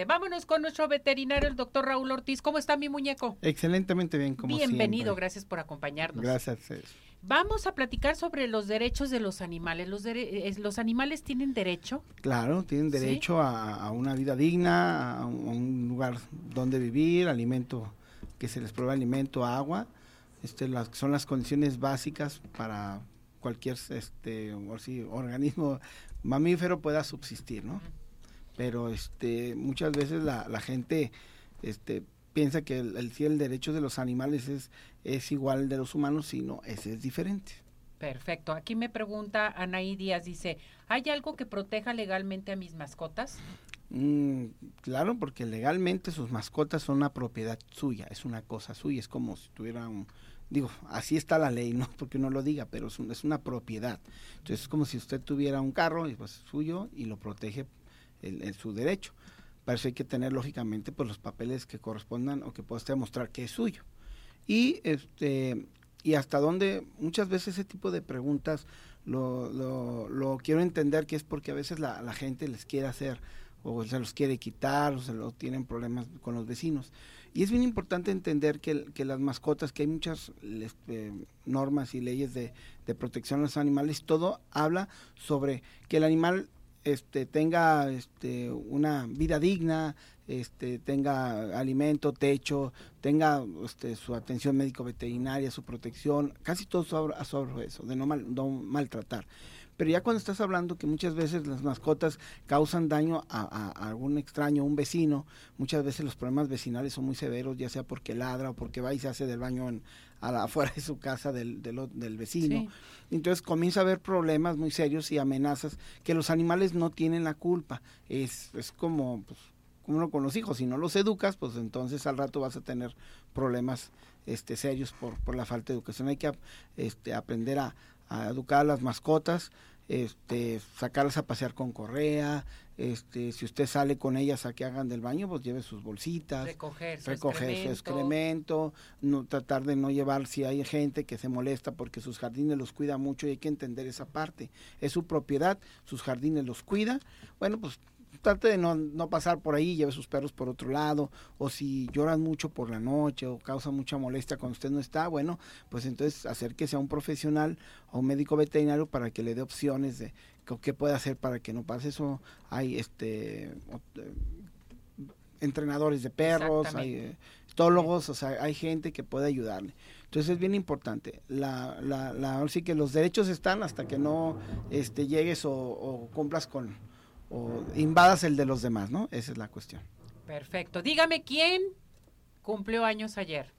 Vámonos con nuestro veterinario, el doctor Raúl Ortiz. ¿Cómo está mi muñeco? Excelentemente bien, como Bienvenido, siempre. gracias por acompañarnos. Gracias. Vamos a platicar sobre los derechos de los animales. ¿Los, dere- eh, los animales tienen derecho? Claro, tienen ¿Sí? derecho a, a una vida digna, a un, a un lugar donde vivir, alimento, que se les pruebe alimento, agua. Este, las, son las condiciones básicas para cualquier este, organismo mamífero pueda subsistir, ¿no? Pero este, muchas veces la, la gente este, piensa que el, el, el derecho de los animales es, es igual al de los humanos, y no, ese es diferente. Perfecto. Aquí me pregunta Anaí Díaz, dice, ¿hay algo que proteja legalmente a mis mascotas? Mm, claro, porque legalmente sus mascotas son una propiedad suya, es una cosa suya, es como si tuviera un, digo, así está la ley, no porque uno lo diga, pero es, un- es una propiedad. Entonces es como si usted tuviera un carro y pues es suyo y lo protege el, su derecho. Para eso hay que tener lógicamente pues los papeles que correspondan o que pueda usted demostrar que es suyo. Y este y hasta dónde muchas veces ese tipo de preguntas lo, lo, quiero entender que es porque a veces la, la gente les quiere hacer o se los quiere quitar o se lo tienen problemas con los vecinos. Y es bien importante entender que, que las mascotas, que hay muchas este, normas y leyes de, de protección a los animales, todo habla sobre que el animal este, tenga este, una vida digna, este, tenga alimento, techo, tenga este, su atención médico veterinaria, su protección, casi todo sobre, sobre eso, de no, mal- no maltratar. Pero ya cuando estás hablando que muchas veces las mascotas causan daño a, a- a algún extraño, un vecino, muchas veces los problemas vecinales son muy severos, ya sea porque ladra o porque va y se hace del baño en, a la- afuera de su casa del, del, vecino. Sí. Entonces comienza a haber problemas muy serios y amenazas que los animales no tienen la culpa. Es, es como, pues, como uno con los hijos, si no los educas, pues entonces al rato vas a tener problemas este, serios por, por la falta de educación. Hay que este, aprender a, a educar a las mascotas, este, sacarlas a pasear con correa, este, si usted sale con ellas a que hagan del baño, pues lleve sus bolsitas Recoger su recoger su excremento. excremento, no tratar de no llevar si hay gente que se molesta porque sus jardines los cuida mucho y hay que entender esa parte. Es su propiedad, sus jardines los cuida. Bueno, pues trate de no, no pasar por ahí, lleve sus perros por otro lado, o si lloran mucho por la noche o causa mucha molestia cuando usted no está, bueno, pues entonces acérquese a un profesional o un médico veterinario para que le dé opciones de qué- puede hacer para que no pase eso. Hay este eh, entrenadores de perros, hay Exactamente. eh, o sea, hay gente que puede ayudarle. Entonces es bien importante. La, la, la, ahora sí que los derechos están hasta que no este, llegues o, o cumplas con, o invadas el de los demás, ¿no? Esa es la cuestión. Perfecto. Dígame quién cumplió años ayer.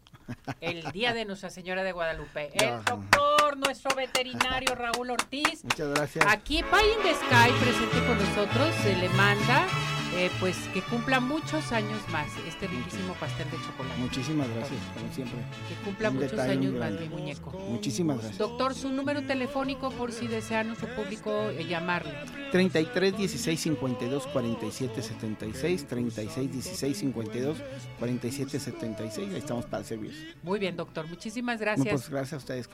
El día de Nuestra Señora de Guadalupe. El doctor, nuestro veterinario Raúl Ortiz. Muchas gracias. Aquí Pie in the Sky presente con nosotros, se le manda eh, pues que cumpla muchos años más este riquísimo pastel de chocolate. Muchísimas gracias, como siempre. Que cumpla Un muchos detalle años más, mi muñeco. Muchísimas gracias. Doctor, su número telefónico por si desea nuestro público eh, llamarle. 33 16 52 47 76, 36 16 52 47 76. Ahí estamos para servir. Muy bien, doctor. Muchísimas No, gracias. pues gracias a ustedes.